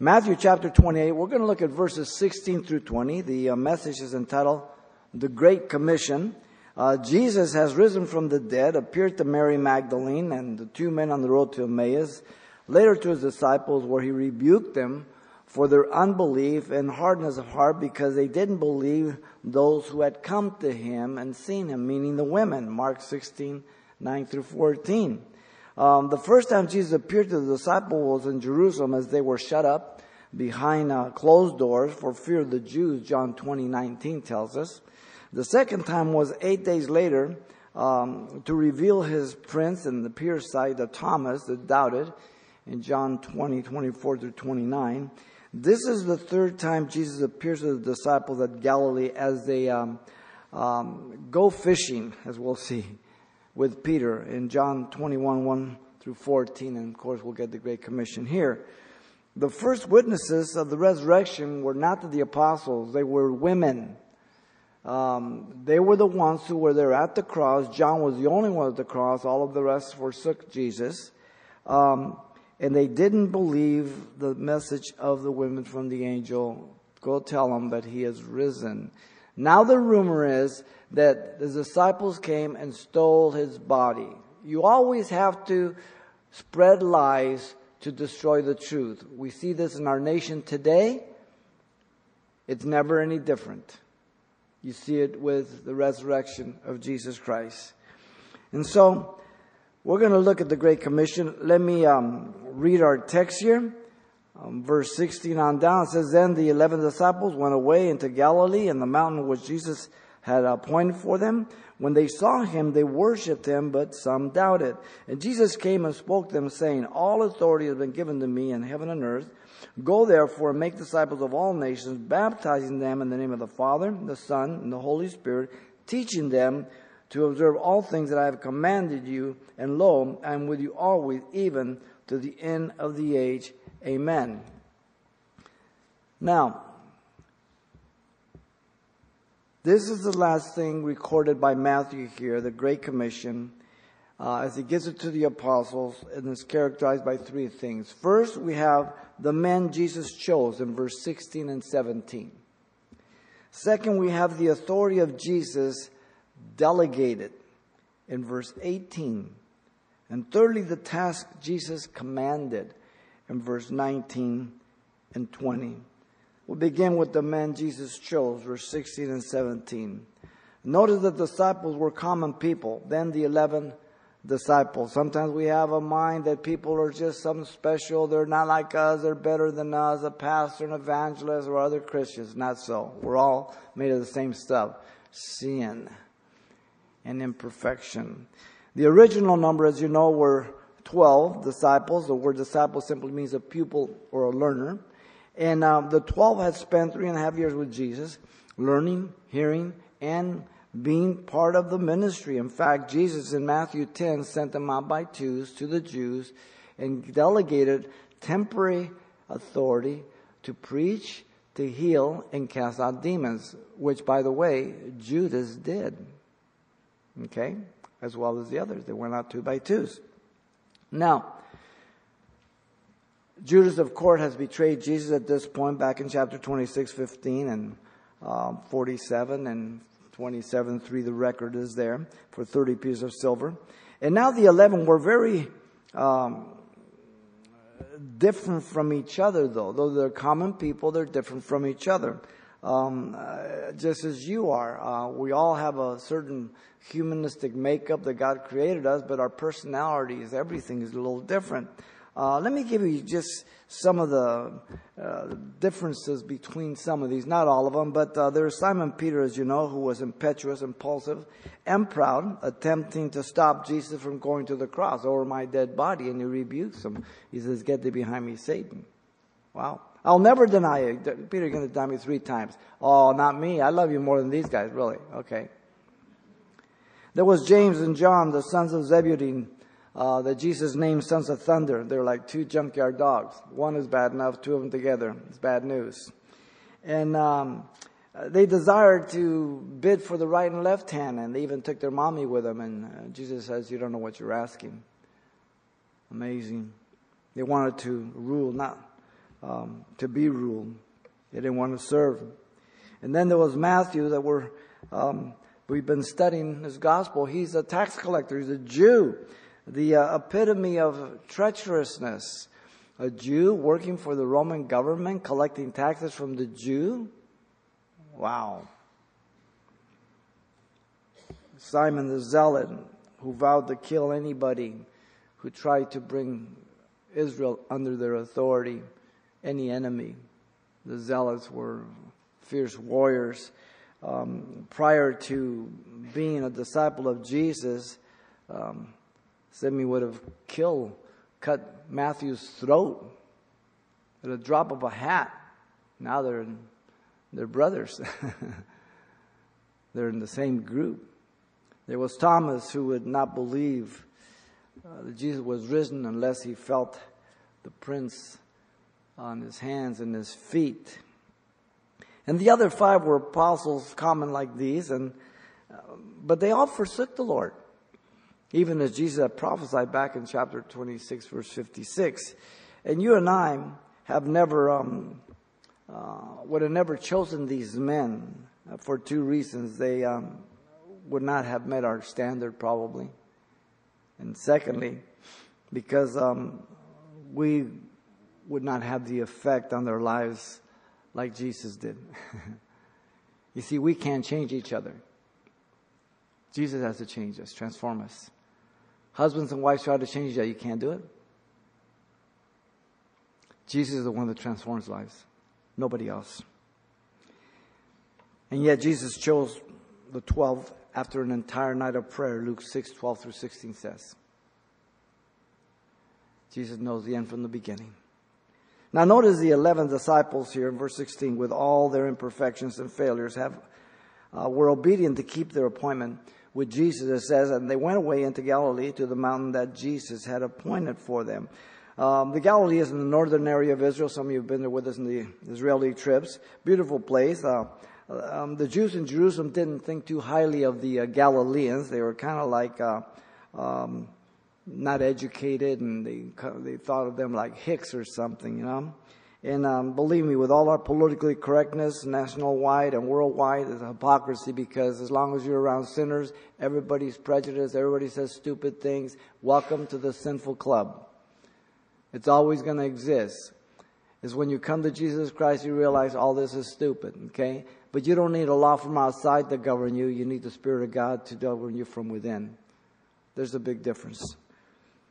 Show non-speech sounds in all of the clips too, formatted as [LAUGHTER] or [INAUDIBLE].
Matthew chapter 28, we're going to look at verses 16 through 20. The uh, message is entitled The Great Commission. Uh, Jesus has risen from the dead, appeared to Mary Magdalene and the two men on the road to Emmaus, later to his disciples, where he rebuked them for their unbelief and hardness of heart because they didn't believe those who had come to him and seen him, meaning the women. Mark 16, 9 through 14. Um, the first time Jesus appeared to the disciples was in Jerusalem as they were shut up behind uh, closed doors for fear of the Jews, John 20, 19 tells us. The second time was eight days later um, to reveal his prints and the pure sight to Thomas that doubted in John 20, 24 through 29. This is the third time Jesus appears to the disciples at Galilee as they um, um, go fishing, as we'll see with Peter in John 21 1 through 14, and of course, we'll get the Great Commission here. The first witnesses of the resurrection were not the apostles, they were women. Um, they were the ones who were there at the cross. John was the only one at the cross. All of the rest forsook Jesus. Um, and they didn't believe the message of the women from the angel. Go tell them that he has risen. Now the rumor is that the disciples came and stole his body. You always have to spread lies to destroy the truth. We see this in our nation today. It's never any different. You see it with the resurrection of Jesus Christ. And so, we're going to look at the Great Commission. Let me um, read our text here. Um, verse 16 on down, it says, Then the eleven disciples went away into Galilee and the mountain which Jesus had appointed for them. When they saw him, they worshipped him, but some doubted. And Jesus came and spoke to them, saying, All authority has been given to me in heaven and earth. Go therefore and make disciples of all nations, baptizing them in the name of the Father, the Son, and the Holy Spirit, teaching them to observe all things that I have commanded you. And lo, I am with you always, even to the end of the age. Amen. Now, this is the last thing recorded by Matthew here, the Great Commission, uh, as he gives it to the apostles, and is characterized by three things. First, we have the men Jesus chose in verse 16 and 17. Second, we have the authority of Jesus delegated in verse 18. And thirdly, the task Jesus commanded in verse 19 and 20. We'll begin with the men Jesus chose, verse 16 and 17. Notice the disciples were common people, then the 11 disciples. Sometimes we have a mind that people are just something special. They're not like us. They're better than us. A pastor, an evangelist, or other Christians. Not so. We're all made of the same stuff. Sin and imperfection. The original number, as you know, were 12 disciples. The word disciple simply means a pupil or a learner. And uh, the 12 had spent three and a half years with Jesus, learning, hearing, and being part of the ministry. In fact, Jesus in Matthew 10 sent them out by twos to the Jews and delegated temporary authority to preach, to heal, and cast out demons, which, by the way, Judas did. Okay? As well as the others. They went out two by twos. Now, Judas, of course, has betrayed Jesus at this point back in chapter 26, 15 and um, 47 and 27, 3, the record is there for 30 pieces of silver. And now the 11 were very um, different from each other, though. Though they're common people, they're different from each other. Um, uh, just as you are. Uh, we all have a certain humanistic makeup that God created us, but our personalities, everything is a little different. Uh, let me give you just some of the uh, differences between some of these, not all of them, but uh, there's Simon Peter, as you know, who was impetuous, impulsive, and proud, attempting to stop Jesus from going to the cross over my dead body, and he rebukes him. He says, Get thee behind me, Satan. Wow. I'll never deny it. Peter, you're going to deny me three times. Oh, not me. I love you more than these guys, really. Okay. There was James and John, the sons of Zebedee, uh, that Jesus named sons of thunder. They're like two junkyard dogs. One is bad enough, two of them together. It's bad news. And um, they desired to bid for the right and left hand, and they even took their mommy with them. And uh, Jesus says, You don't know what you're asking. Amazing. They wanted to rule, not um, to be ruled. They didn't want to serve. And then there was Matthew that we're, um, we've been studying his gospel. He's a tax collector. He's a Jew, the uh, epitome of treacherousness. A Jew working for the Roman government, collecting taxes from the Jew. Wow. Simon the Zealot, who vowed to kill anybody who tried to bring Israel under their authority, any enemy. The Zealots were fierce warriors. Um, prior to being a disciple of Jesus, um, Simeon would have killed, cut Matthew's throat at a drop of a hat. Now they're they're brothers. [LAUGHS] they're in the same group. There was Thomas who would not believe uh, that Jesus was risen unless he felt the prints on his hands and his feet. And the other five were apostles common like these, and uh, but they all forsook the Lord, even as Jesus had prophesied back in chapter 26, verse 56. And you and I have never um, uh, would have never chosen these men uh, for two reasons. They um, would not have met our standard, probably. And secondly, because um, we would not have the effect on their lives like Jesus did. [LAUGHS] you see, we can't change each other. Jesus has to change us, transform us. Husbands and wives try to change that. You can't do it. Jesus is the one that transforms lives, nobody else. And yet, Jesus chose the 12 after an entire night of prayer, Luke 6 12 through 16 says. Jesus knows the end from the beginning. Now, notice the 11 disciples here in verse 16, with all their imperfections and failures, have, uh, were obedient to keep their appointment with Jesus. It says, and they went away into Galilee to the mountain that Jesus had appointed for them. Um, the Galilee is in the northern area of Israel. Some of you have been there with us in the Israeli trips. Beautiful place. Uh, um, the Jews in Jerusalem didn't think too highly of the uh, Galileans. They were kind of like uh, um, not educated, and they they thought of them like hicks or something, you know. And um, believe me, with all our politically correctness, national wide and worldwide, it's hypocrisy because as long as you're around sinners, everybody's prejudiced, everybody says stupid things. Welcome to the sinful club. It's always going to exist. Is when you come to Jesus Christ, you realize all this is stupid, okay? But you don't need a law from outside to govern you. You need the Spirit of God to govern you from within. There's a big difference.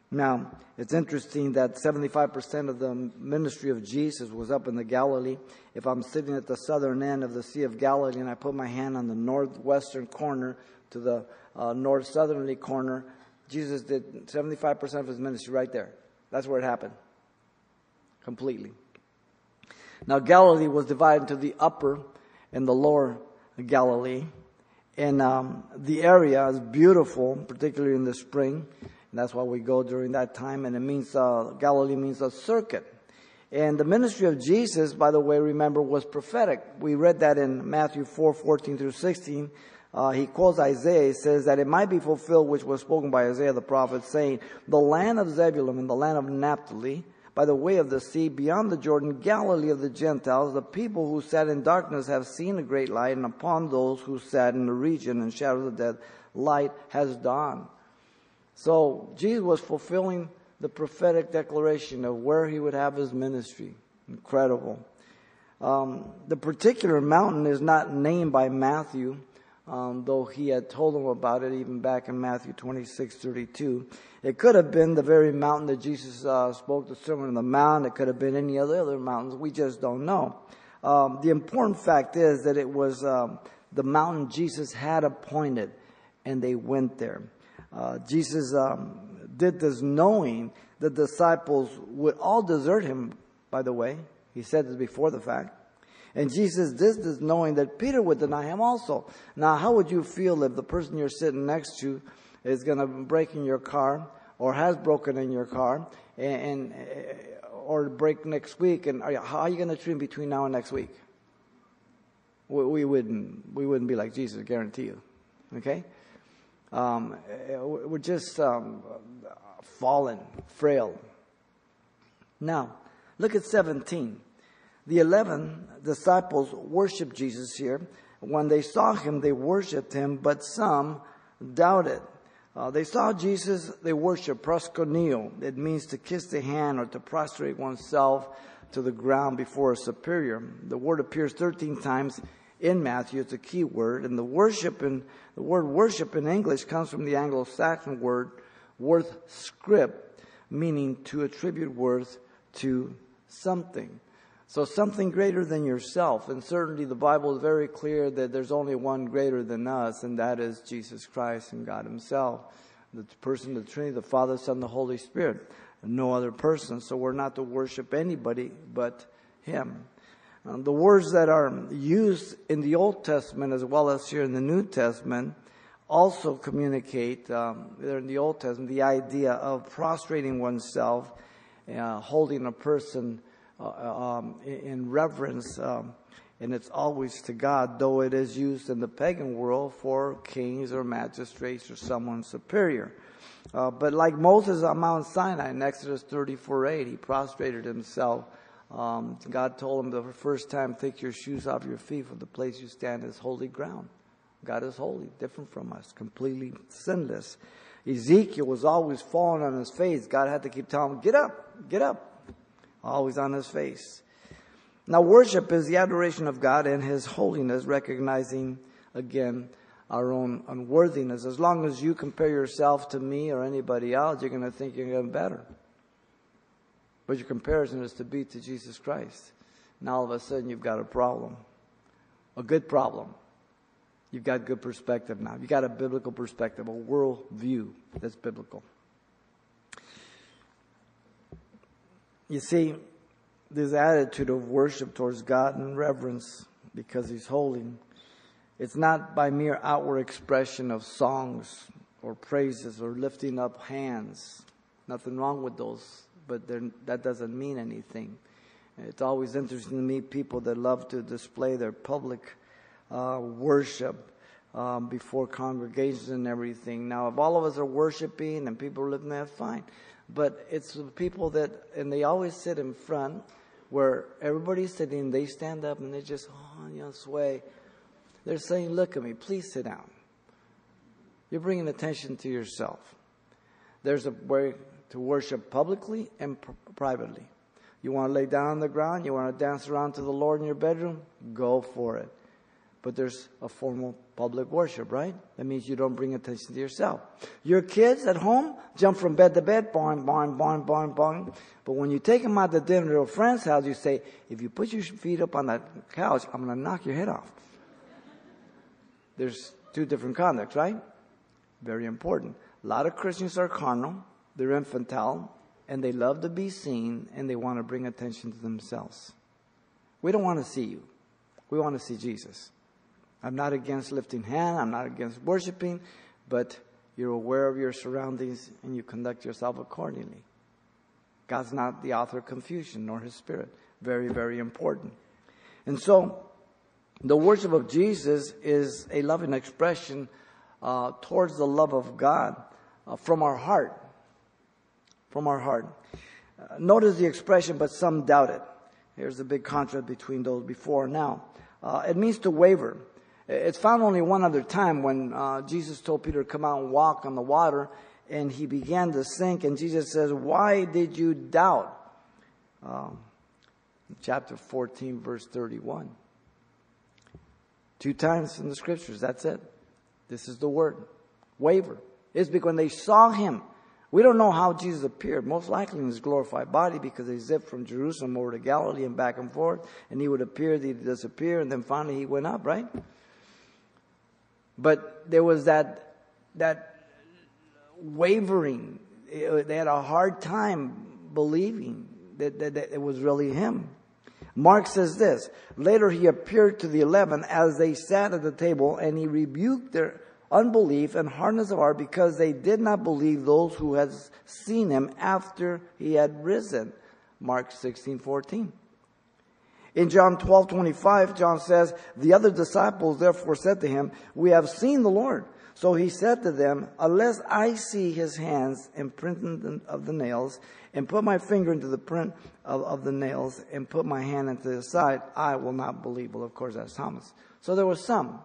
Now, it's interesting that 75% of the ministry of Jesus was up in the Galilee. If I'm sitting at the southern end of the Sea of Galilee and I put my hand on the northwestern corner to the uh, north southerly corner, Jesus did 75% of his ministry right there. That's where it happened. Completely. Now, Galilee was divided into the upper and the lower Galilee. And um, the area is beautiful, particularly in the spring. And that's why we go during that time. And it means, uh, Galilee means a circuit. And the ministry of Jesus, by the way, remember, was prophetic. We read that in Matthew 4, 14 through 16. Uh, he quotes Isaiah, he says that it might be fulfilled which was spoken by Isaiah the prophet, saying, The land of Zebulun and the land of Naphtali, by the way of the sea, beyond the Jordan, Galilee of the Gentiles, the people who sat in darkness have seen a great light, and upon those who sat in the region and shadow of death, light has dawned. So Jesus was fulfilling the prophetic declaration of where he would have his ministry. Incredible. Um, the particular mountain is not named by Matthew, um, though he had told them about it even back in Matthew 26, 32. It could have been the very mountain that Jesus uh, spoke the Sermon on the Mount. It could have been any other other mountains. We just don't know. Um, the important fact is that it was um, the mountain Jesus had appointed, and they went there. Uh, Jesus um, did this knowing the disciples would all desert him, by the way. He said this before the fact. And Jesus did this knowing that Peter would deny him also. Now, how would you feel if the person you're sitting next to is going to break in your car or has broken in your car and, and or break next week? And are you, how are you going to treat him between now and next week? We, we, wouldn't. We wouldn't be like Jesus, guarantee you. Okay. Um, we're just um, fallen, frail. Now, Look at 17. The 11 disciples worshiped Jesus here. When they saw him, they worshiped him, but some doubted. Uh, they saw Jesus, they worshiped proskuneo. It means to kiss the hand or to prostrate oneself to the ground before a superior. The word appears 13 times in Matthew. It's a key word. And the worship in, the word worship in English comes from the Anglo-Saxon word worth script, meaning to attribute worth to something. So something greater than yourself. And certainly the Bible is very clear that there's only one greater than us, and that is Jesus Christ and God Himself. The person of the Trinity, the Father, Son, the Holy Spirit. No other person. So we're not to worship anybody but Him. Um, the words that are used in the Old Testament as well as here in the New Testament also communicate, um, they're in the Old Testament, the idea of prostrating oneself, uh, holding a person uh, um, in reverence, um, and it's always to God, though it is used in the pagan world for kings or magistrates or someone superior. Uh, but like Moses on Mount Sinai in Exodus 34 8, he prostrated himself. Um, God told him the first time, take your shoes off your feet, for the place you stand is holy ground. God is holy, different from us, completely sinless. Ezekiel was always falling on his face. God had to keep telling him, get up, get up always on his face. Now, worship is the adoration of God and his holiness, recognizing again our own unworthiness. As long as you compare yourself to me or anybody else, you're going to think you're getting better. But your comparison is to be to Jesus Christ. Now all of a sudden you've got a problem. A good problem. You've got good perspective now. You've got a biblical perspective, a world view that's biblical. You see, this attitude of worship towards God and reverence because He's holy, it's not by mere outward expression of songs or praises or lifting up hands. Nothing wrong with those, but that doesn't mean anything. It's always interesting to me people that love to display their public uh, worship um, before congregations and everything. Now, if all of us are worshiping and people are living there, fine. But it's the people that, and they always sit in front where everybody's sitting, they stand up and they just, oh, you know, sway. They're saying, look at me, please sit down. You're bringing attention to yourself. There's a way to worship publicly and pr- privately. You want to lay down on the ground? You want to dance around to the Lord in your bedroom? Go for it but there's a formal public worship, right? That means you don't bring attention to yourself. Your kids at home jump from bed to bed, barn, barn, barn, barn, barn. But when you take them out to dinner to a friend's house, you say, if you put your feet up on that couch, I'm going to knock your head off. There's two different conducts, right? Very important. A lot of Christians are carnal, they're infantile, and they love to be seen, and they want to bring attention to themselves. We don't want to see you. We want to see Jesus. I'm not against lifting hand, I'm not against worshiping, but you're aware of your surroundings and you conduct yourself accordingly. God's not the author of confusion nor his spirit. Very, very important. And so, the worship of Jesus is a loving expression uh, towards the love of God uh, from our heart. From our heart. Uh, notice the expression, but some doubt it. Here's the big contrast between those before and now. Uh, it means to waver. It's found only one other time when uh, Jesus told Peter to come out and walk on the water, and he began to sink. And Jesus says, "Why did you doubt?" Um, chapter 14, verse 31. Two times in the scriptures. That's it. This is the word. Waver. It's because when they saw him. We don't know how Jesus appeared, most likely in his glorified body because they zipped from Jerusalem over to Galilee and back and forth, and he would appear, he'd disappear, and then finally he went up, right? But there was that, that wavering. They had a hard time believing that, that, that it was really him. Mark says this, later he appeared to the eleven as they sat at the table and he rebuked their unbelief and hardness of heart because they did not believe those who had seen him after he had risen. Mark 16, 14. In John 12, 25, John says, the other disciples therefore said to him, we have seen the Lord. So he said to them, Unless I see his hands imprinted of the nails, and put my finger into the print of, of the nails, and put my hand into his side, I will not believe. Well, of course, that's Thomas. So there were some,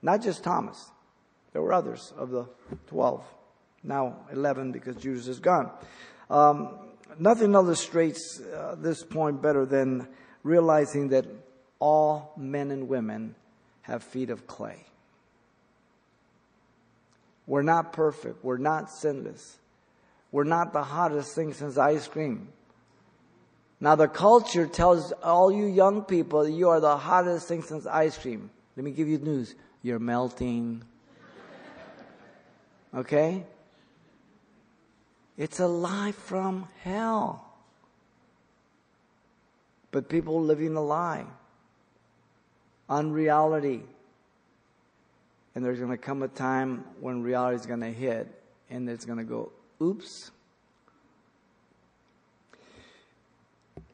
not just Thomas. There were others of the twelve. Now eleven because Judas is gone. Um, nothing illustrates uh, this point better than realizing that all men and women have feet of clay. We're not perfect. We're not sinless. We're not the hottest thing since ice cream. Now the culture tells all you young people you are the hottest thing since ice cream. Let me give you news. You're melting. Okay? It's a lie from hell. But people living a lie, unreality. And there's going to come a time when reality is going to hit and it's going to go, oops.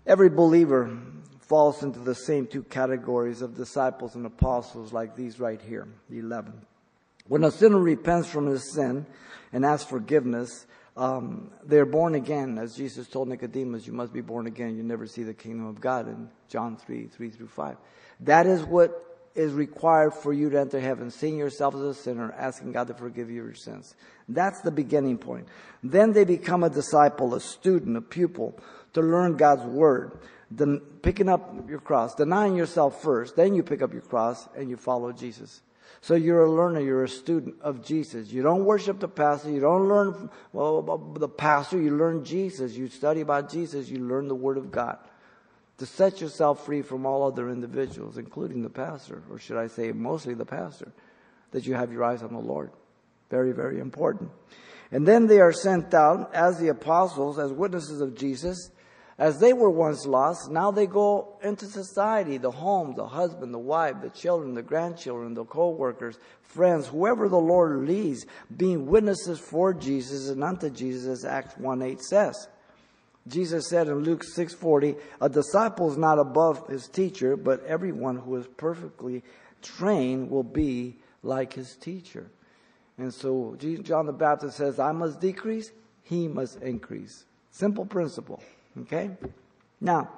Every believer falls into the same two categories of disciples and apostles, like these right here, the 11. When a sinner repents from his sin and asks forgiveness, um, they're born again. As Jesus told Nicodemus, you must be born again. You never see the kingdom of God in John 3, 3 through 5. That is what is required for you to enter heaven, seeing yourself as a sinner, asking God to forgive you your sins. That's the beginning point. Then they become a disciple, a student, a pupil, to learn God's word. Then picking up your cross, denying yourself first, then you pick up your cross and you follow Jesus. So you're a learner, you're a student of Jesus. You don't worship the pastor, you don't learn well, the pastor, you learn Jesus. You study about Jesus, you learn the Word of God. To set yourself free from all other individuals, including the pastor, or should I say mostly the pastor, that you have your eyes on the Lord. Very, very important. And then they are sent out as the apostles, as witnesses of Jesus, as they were once lost, now they go into society, the home, the husband, the wife, the children, the grandchildren, the co-workers, friends, whoever the Lord leads, being witnesses for Jesus and unto Jesus, Acts 1 8 says. Jesus said in Luke 6:40, "A disciple is not above his teacher, but everyone who is perfectly trained will be like his teacher." And so John the Baptist says, "I must decrease, he must increase." Simple principle. Okay? Now,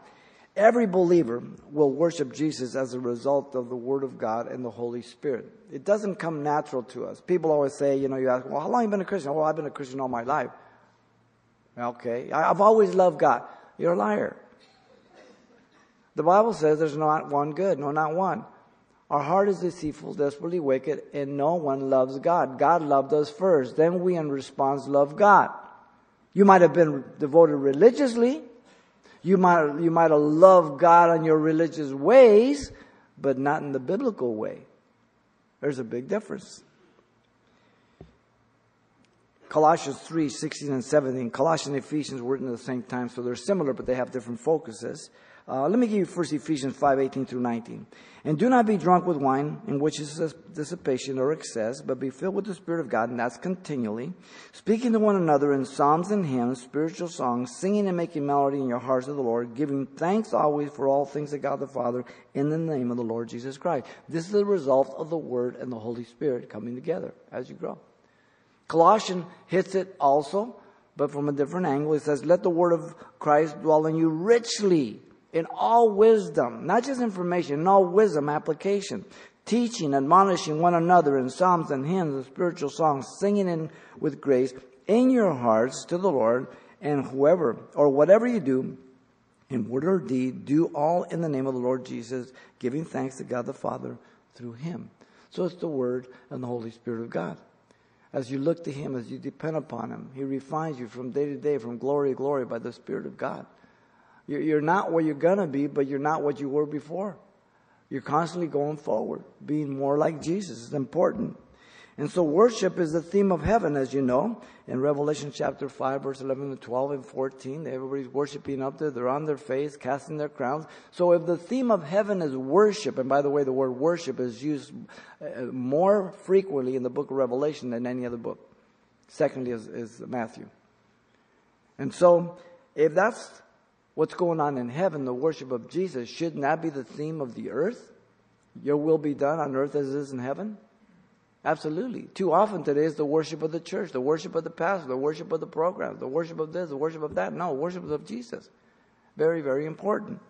every believer will worship Jesus as a result of the Word of God and the Holy Spirit. It doesn't come natural to us. People always say, you know, you ask, well, how long have you been a Christian? Well, I've been a Christian all my life. Okay. I've always loved God. You're a liar. The Bible says there's not one good. No, not one. Our heart is deceitful, desperately wicked, and no one loves God. God loved us first. Then we, in response, love God. You might have been devoted religiously. You might, you might have loved God on your religious ways, but not in the biblical way. There's a big difference. Colossians 3, 16 and 17. Colossians and Ephesians were written at the same time, so they're similar, but they have different focuses. Uh, let me give you first Ephesians 5, 18 through 19. And do not be drunk with wine, in which is dissipation or excess, but be filled with the Spirit of God, and that's continually, speaking to one another in psalms and hymns, spiritual songs, singing and making melody in your hearts to the Lord, giving thanks always for all things to God the Father, in the name of the Lord Jesus Christ. This is the result of the Word and the Holy Spirit coming together as you grow. Colossians hits it also, but from a different angle. It says, let the Word of Christ dwell in you richly in all wisdom, not just information, in all wisdom application, teaching, admonishing one another in psalms and hymns and spiritual songs, singing in with grace in your hearts to the Lord, and whoever or whatever you do, in word or deed, do all in the name of the Lord Jesus, giving thanks to God the Father through Him. So it's the Word and the Holy Spirit of God. As you look to Him, as you depend upon Him, He refines you from day to day, from glory to glory by the Spirit of God. You're not where you're to be, but you're not what you were before. You're constantly going forward, being more like Jesus. It's important. And so worship is the theme of heaven, as you know. In Revelation chapter 5, verse 11 to 12 and 14, everybody's worshiping up there. They're on their face, casting their crowns. So if the theme of heaven is worship, and by the way, the word worship is used uh, more frequently in the book of Revelation than any other book. Secondly is, is Matthew. And so, if that's what's going on in heaven, the worship of Jesus, shouldn't that be the theme of the earth? Your will be done on earth as it is in heaven? Absolutely. Too often today is the worship of the church, the worship of the pastor, the worship of the program, the worship of this, the worship of that. No, worship of Jesus. Very, very important.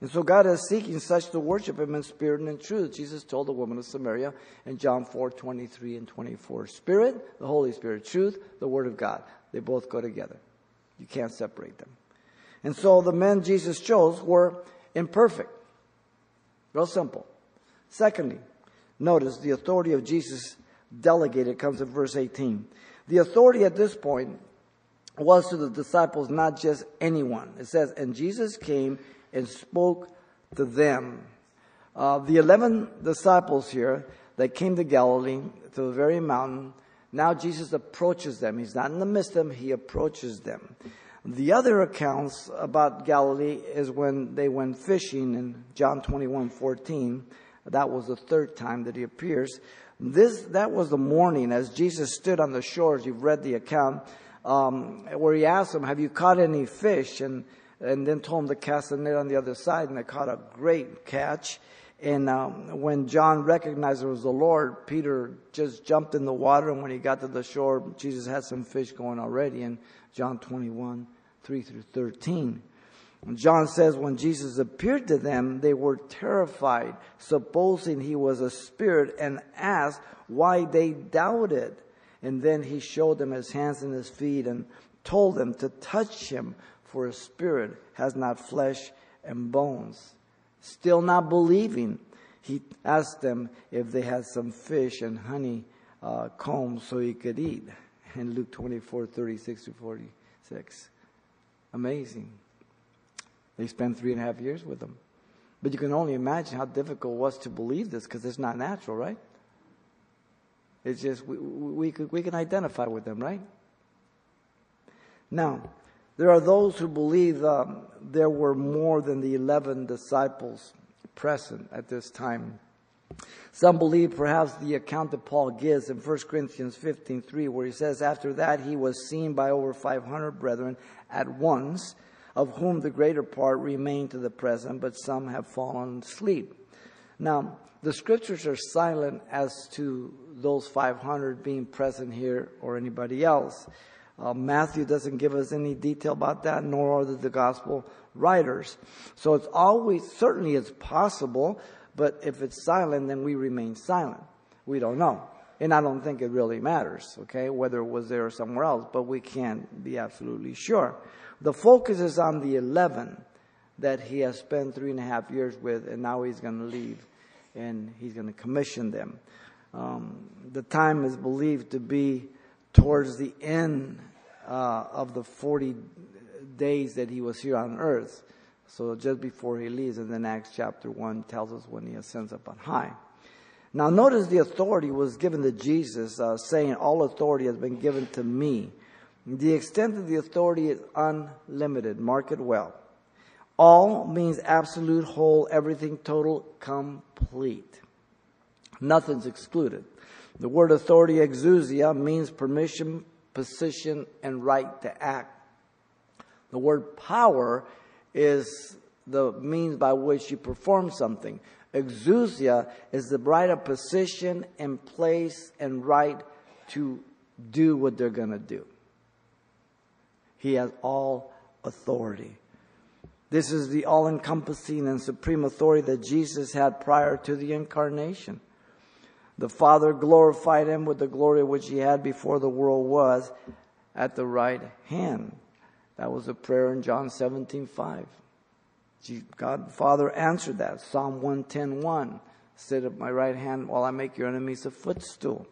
And so God is seeking such to worship Him in spirit and in truth. Jesus told the woman of Samaria in John 4 23 and 24. Spirit, the Holy Spirit. Truth, the Word of God. They both go together. You can't separate them. And so the men Jesus chose were imperfect. Real simple. Secondly, Notice the authority of Jesus delegated comes in verse 18. The authority at this point was to the disciples, not just anyone. It says, and Jesus came and spoke to them. Uh, the 11 disciples here that came to Galilee, to the very mountain, now Jesus approaches them. He's not in the midst of them, he approaches them. The other accounts about Galilee is when they went fishing in John 21 14. That was the third time that he appears. This, that was the morning as Jesus stood on the shores. You've read the account, um, where he asked them, have you caught any fish? And, and then told them to cast the net on the other side and they caught a great catch. And um, when John recognized it was the Lord, Peter just jumped in the water. And when he got to the shore, Jesus had some fish going already in John 21, 3 through 13. John says when Jesus appeared to them, they were terrified, supposing he was a spirit, and asked why they doubted. And then he showed them his hands and his feet and told them to touch him, for a spirit has not flesh and bones. Still not believing, he asked them if they had some fish and honey uh, combs so he could eat. In Luke 24, 36 to 46. Amazing. They spent three and a half years with them. But you can only imagine how difficult it was to believe this because it's not natural, right? It's just, we, we, we can identify with them, right? Now, there are those who believe um, there were more than the 11 disciples present at this time. Some believe perhaps the account that Paul gives in 1 Corinthians 15:3 where he says after that he was seen by over 500 brethren at once of whom the greater part remain to the present, but some have fallen asleep. Now, the scriptures are silent as to those 500 being present here or anybody else. Uh, Matthew doesn't give us any detail about that, nor are the gospel writers. So it's always, certainly it's possible, but if it's silent, then we remain silent. We don't know. And I don't think it really matters, okay, whether it was there or somewhere else, but we can't be absolutely sure. The focus is on the 11 that he has spent three and a half years with, and now he's going to leave and he's going to commission them. Um, the time is believed to be towards the end uh, of the 40 days that he was here on earth. So just before he leaves, and then Acts chapter 1 tells us when he ascends up on high. Now notice the authority was given to Jesus, uh, saying, All authority has been given to me. The extent of the authority is unlimited. Mark it well. All means absolute, whole, everything total, complete. Nothing's excluded. The word authority, exousia, means permission, position, and right to act. The word power is the means by which you perform something. Exousia is the right of position and place and right to do what they're going to do. He has all authority. This is the all encompassing and supreme authority that Jesus had prior to the incarnation. The Father glorified him with the glory which he had before the world was at the right hand. That was a prayer in John 17 5. God Father answered that. Psalm 110 1. Sit at my right hand while I make your enemies a footstool.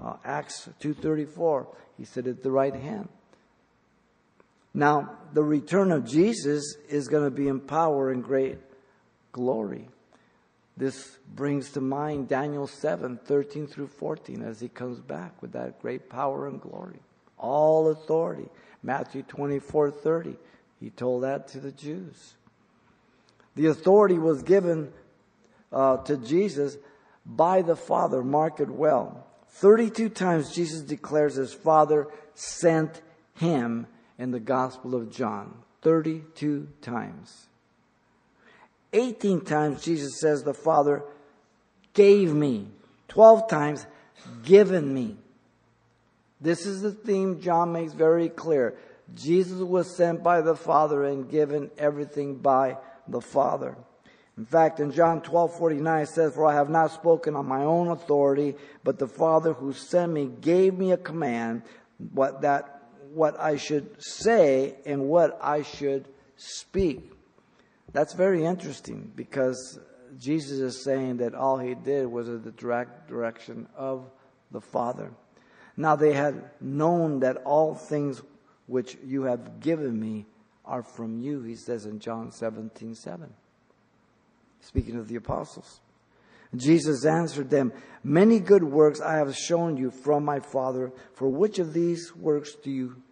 Uh, Acts 2.34, he said at the right hand. Now, the return of Jesus is going to be in power and great glory. This brings to mind Daniel 7 13 through 14 as he comes back with that great power and glory. All authority. Matthew 24 30, he told that to the Jews. The authority was given uh, to Jesus by the Father. Mark it well. 32 times Jesus declares his Father sent him in the Gospel of John 32 times. 18 times Jesus says the Father gave me. 12 times given me. This is the theme John makes very clear. Jesus was sent by the Father and given everything by the Father. In fact, in John 12, 49, it says, For I have not spoken on my own authority, but the Father who sent me gave me a command what that what I should say and what I should speak. That's very interesting because Jesus is saying that all he did was in the direct direction of the Father. Now they had known that all things which you have given me are from you, he says in John 17, 7. Speaking of the apostles. Jesus answered them, Many good works I have shown you from my Father. For which of these works do you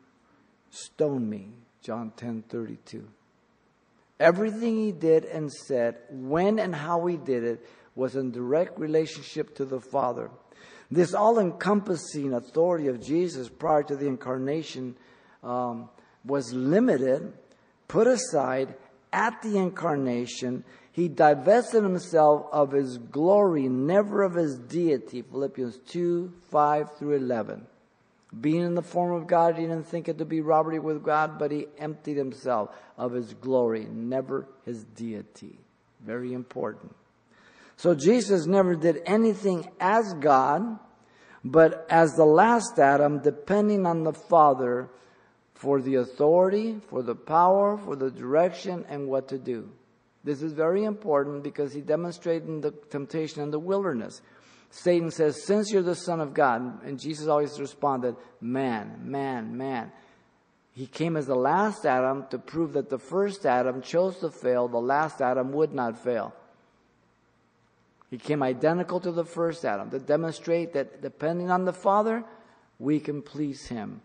stone me? John 10 32. Everything he did and said, when and how he did it, was in direct relationship to the Father. This all encompassing authority of Jesus prior to the incarnation um, was limited, put aside at the incarnation. He divested himself of his glory, never of his deity. Philippians 2 5 through 11. Being in the form of God, he didn't think it to be robbery with God, but he emptied himself of his glory, never his deity. Very important. So Jesus never did anything as God, but as the last Adam, depending on the Father for the authority, for the power, for the direction, and what to do. This is very important because he demonstrated in the temptation in the wilderness. Satan says, Since you're the Son of God, and Jesus always responded, Man, man, man. He came as the last Adam to prove that the first Adam chose to fail, the last Adam would not fail. He came identical to the first Adam to demonstrate that depending on the Father, we can please Him.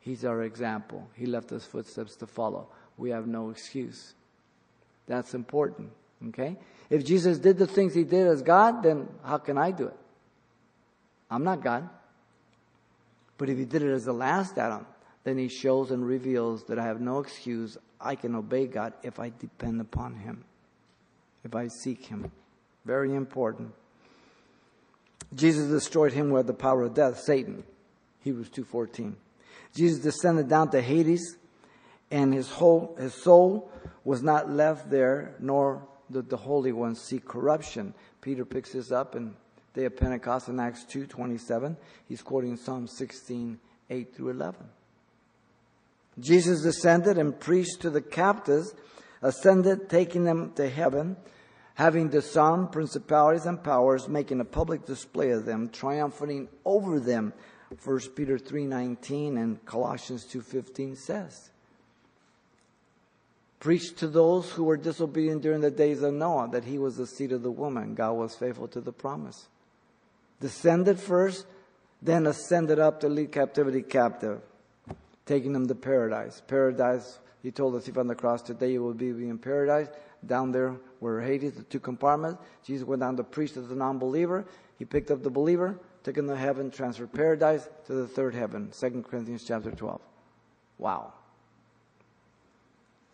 He's our example. He left us footsteps to follow. We have no excuse. That's important. Okay? If Jesus did the things He did as God, then how can I do it? I'm not God. But if he did it as the last Adam, then he shows and reveals that I have no excuse. I can obey God if I depend upon him, if I seek him. Very important. Jesus destroyed him with the power of death, Satan. Hebrews 2:14. Jesus descended down to Hades, and his whole his soul was not left there, nor did the Holy ones see corruption. Peter picks this up in day of Pentecost in Acts 2.27. He's quoting Psalm 16, 8 through 11. Jesus descended and preached to the captives, ascended, taking them to heaven, having disarmed principalities and powers, making a public display of them, triumphing over them. 1 Peter 3.19 and Colossians 2.15 says. Preached to those who were disobedient during the days of Noah that he was the seed of the woman. God was faithful to the promise descended first, then ascended up to lead captivity captive, taking them to paradise. Paradise, he told the thief on the cross, today you will be in paradise. Down there were Hades, the two compartments. Jesus went down to preach to the non-believer. He picked up the believer, took him to heaven, transferred paradise to the third heaven. 2 Corinthians chapter 12. Wow.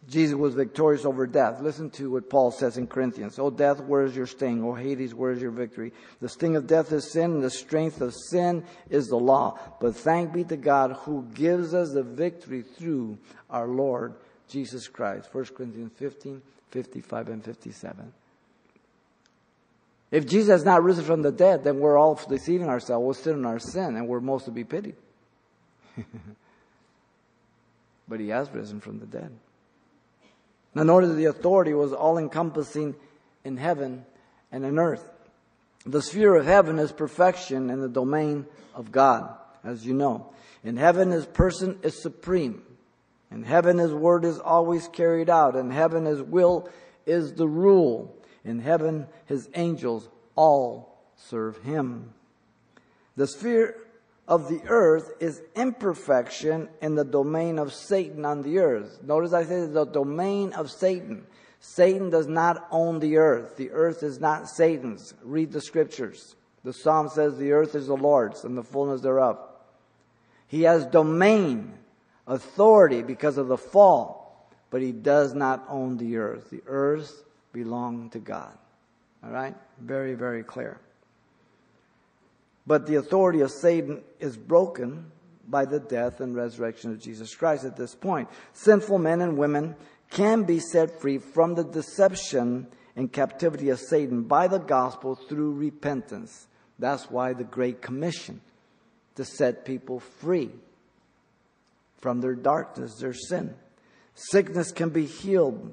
Jesus was victorious over death. Listen to what Paul says in Corinthians. Oh, death, where is your sting? Oh, Hades, where is your victory? The sting of death is sin, and the strength of sin is the law. But thank be to God who gives us the victory through our Lord Jesus Christ. 1 Corinthians 15, 55, and 57. If Jesus has not risen from the dead, then we're all deceiving ourselves. We're still in our sin, and we're most to be pitied. [LAUGHS] but he has risen from the dead. Now, notice the authority was all encompassing in heaven and in earth. The sphere of heaven is perfection in the domain of God, as you know. In heaven, his person is supreme. In heaven, his word is always carried out. In heaven, his will is the rule. In heaven, his angels all serve him. The sphere of the earth is imperfection in the domain of Satan on the earth. Notice I said the domain of Satan. Satan does not own the earth. The earth is not Satan's. Read the scriptures. The psalm says the earth is the Lord's and the fullness thereof. He has domain, authority because of the fall, but he does not own the earth. The earth belongs to God. All right? Very, very clear. But the authority of Satan is broken by the death and resurrection of Jesus Christ at this point. Sinful men and women can be set free from the deception and captivity of Satan by the gospel through repentance. That's why the Great Commission to set people free from their darkness, their sin. Sickness can be healed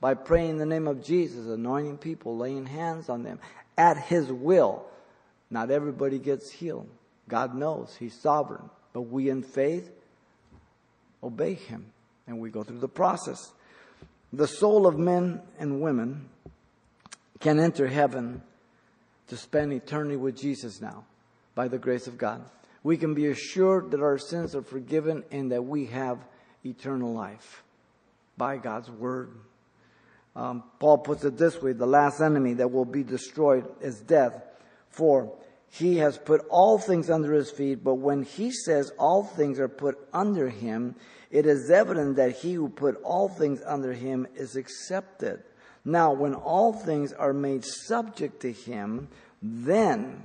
by praying in the name of Jesus, anointing people, laying hands on them at His will. Not everybody gets healed. God knows He's sovereign. But we in faith obey Him and we go through the process. The soul of men and women can enter heaven to spend eternity with Jesus now by the grace of God. We can be assured that our sins are forgiven and that we have eternal life by God's word. Um, Paul puts it this way the last enemy that will be destroyed is death. For he has put all things under his feet, but when he says all things are put under him, it is evident that he who put all things under him is accepted. Now, when all things are made subject to him, then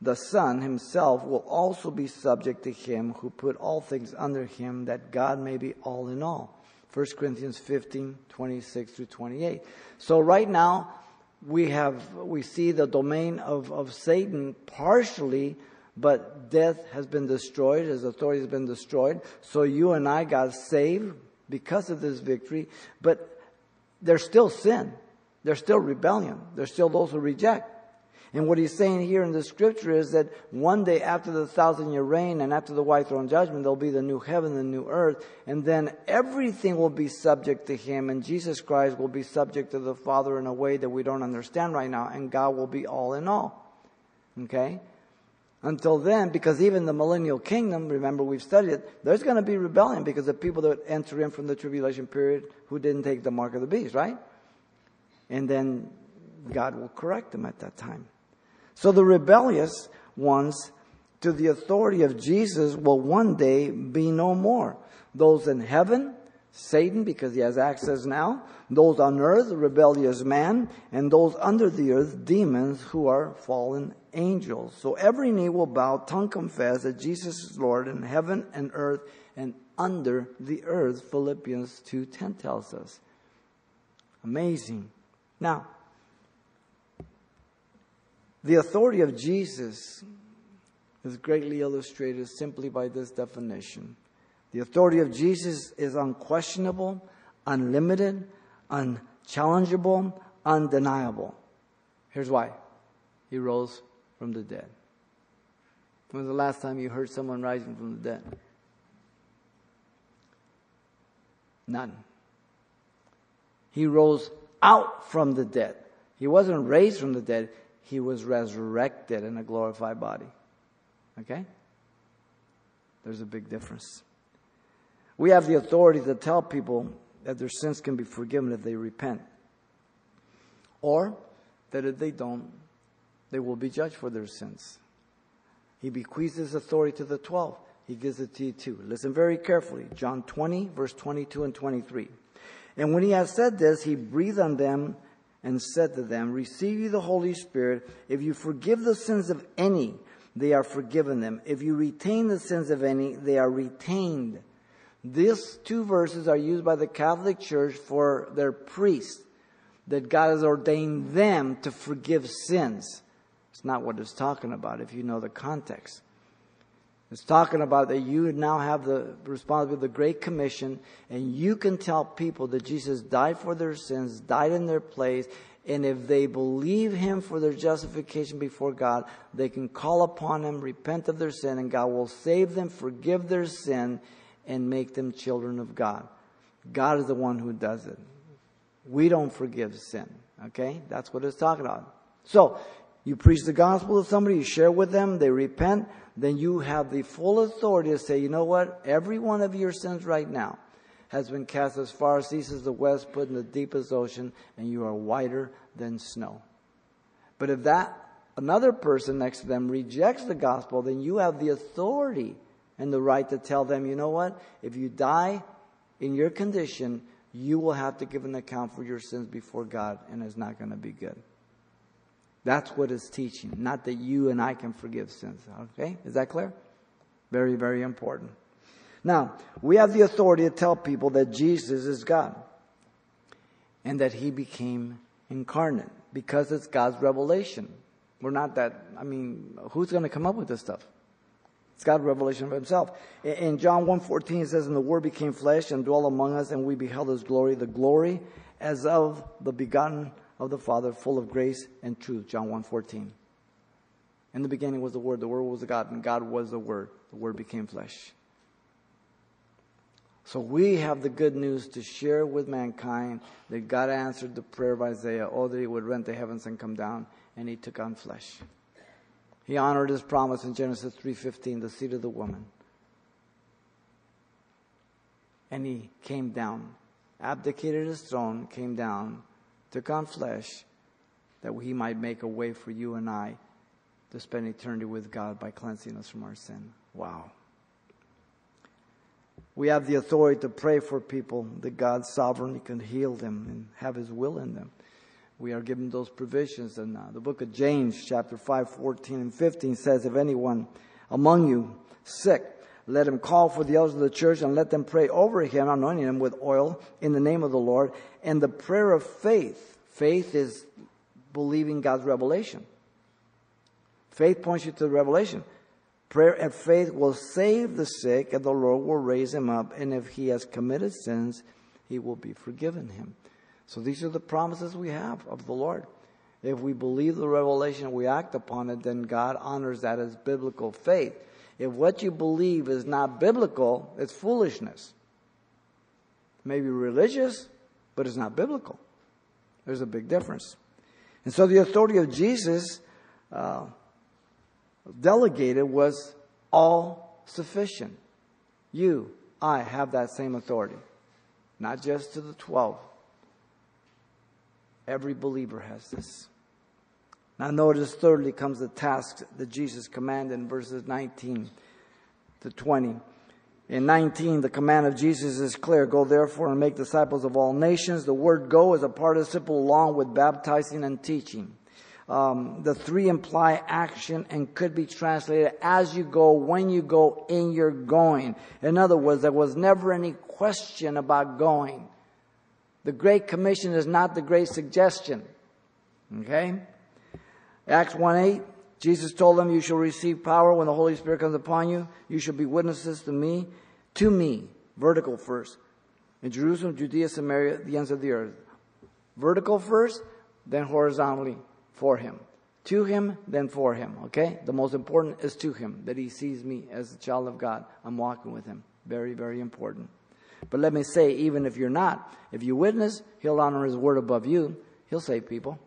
the Son himself will also be subject to him who put all things under him, that God may be all in all. 1 Corinthians 15, 26 through 28. So right now, we have, we see the domain of, of Satan partially, but death has been destroyed, his authority has been destroyed. So you and I got saved because of this victory, but there's still sin. There's still rebellion. There's still those who reject. And what he's saying here in the scripture is that one day after the thousand year reign and after the white throne judgment, there'll be the new heaven, and the new earth, and then everything will be subject to him, and Jesus Christ will be subject to the Father in a way that we don't understand right now, and God will be all in all. Okay? Until then, because even the millennial kingdom, remember we've studied it, there's going to be rebellion because the people that enter in from the tribulation period who didn't take the mark of the beast, right? And then God will correct them at that time. So the rebellious ones to the authority of Jesus will one day be no more. Those in heaven, Satan, because he has access now, those on earth, rebellious man, and those under the earth, demons who are fallen angels. So every knee will bow, tongue confess that Jesus is Lord in heaven and earth and under the earth, Philippians 2.10 tells us. Amazing. Now, the authority of Jesus is greatly illustrated simply by this definition. The authority of Jesus is unquestionable, unlimited, unchallengeable, undeniable. Here's why He rose from the dead. When was the last time you heard someone rising from the dead? None. He rose out from the dead. He wasn't raised from the dead he was resurrected in a glorified body. Okay? There's a big difference. We have the authority to tell people that their sins can be forgiven if they repent. Or that if they don't, they will be judged for their sins. He bequeaths his authority to the 12. He gives it to you too. Listen very carefully. John 20, verse 22 and 23. And when he had said this, he breathed on them and said to them, Receive ye the Holy Spirit. If you forgive the sins of any, they are forgiven them. If you retain the sins of any, they are retained. These two verses are used by the Catholic Church for their priests, that God has ordained them to forgive sins. It's not what it's talking about if you know the context. It's talking about that you now have the responsibility of the Great Commission, and you can tell people that Jesus died for their sins, died in their place, and if they believe Him for their justification before God, they can call upon Him, repent of their sin, and God will save them, forgive their sin, and make them children of God. God is the one who does it. We don't forgive sin. Okay? That's what it's talking about. So, you preach the gospel to somebody, you share with them, they repent, then you have the full authority to say, you know what? Every one of your sins right now has been cast as far as east as the west, put in the deepest ocean, and you are whiter than snow. But if that another person next to them rejects the gospel, then you have the authority and the right to tell them, you know what? If you die in your condition, you will have to give an account for your sins before God, and it's not going to be good. That's what it's teaching, not that you and I can forgive sins. Okay? Is that clear? Very, very important. Now, we have the authority to tell people that Jesus is God and that he became incarnate because it's God's revelation. We're not that, I mean, who's going to come up with this stuff? It's God's revelation of himself. In John 1.14 it says, And the Word became flesh and dwelt among us, and we beheld his glory, the glory as of the begotten of the Father, full of grace and truth. John 1.14. In the beginning was the Word, the Word was God, and God was the Word. The Word became flesh. So we have the good news to share with mankind that God answered the prayer of Isaiah, oh, that he would rent the heavens and come down, and he took on flesh. He honored his promise in Genesis 3:15, the seed of the woman. And he came down, abdicated his throne, came down, took on flesh, that he might make a way for you and I to spend eternity with God by cleansing us from our sin. Wow. We have the authority to pray for people that God sovereignly can heal them and have His will in them. We are given those provisions. And uh, the book of James, chapter 5, 14 and 15 says, If anyone among you sick, let him call for the elders of the church and let them pray over him, anointing him with oil in the name of the Lord. And the prayer of faith, faith is believing God's revelation. Faith points you to the revelation. Prayer and faith will save the sick, and the Lord will raise him up. And if he has committed sins, he will be forgiven him. So these are the promises we have of the Lord. If we believe the revelation, we act upon it, then God honors that as biblical faith. If what you believe is not biblical, it's foolishness. Maybe religious, but it's not biblical. There's a big difference. And so the authority of Jesus uh, delegated was all sufficient. You, I have that same authority. Not just to the 12. Every believer has this. Now, notice thirdly comes the task that Jesus commanded in verses 19 to 20. In 19, the command of Jesus is clear. Go therefore and make disciples of all nations. The word go is a participle along with baptizing and teaching. Um, the three imply action and could be translated as you go, when you go, in your going. In other words, there was never any question about going. The Great Commission is not the Great Suggestion. Okay? Acts 1 8, Jesus told them, You shall receive power when the Holy Spirit comes upon you. You shall be witnesses to me, to me, vertical first, in Jerusalem, Judea, Samaria, the ends of the earth. Vertical first, then horizontally for him. To him, then for him. Okay? The most important is to him, that he sees me as a child of God. I'm walking with him. Very, very important. But let me say, even if you're not, if you witness, he'll honor his word above you. He'll save people.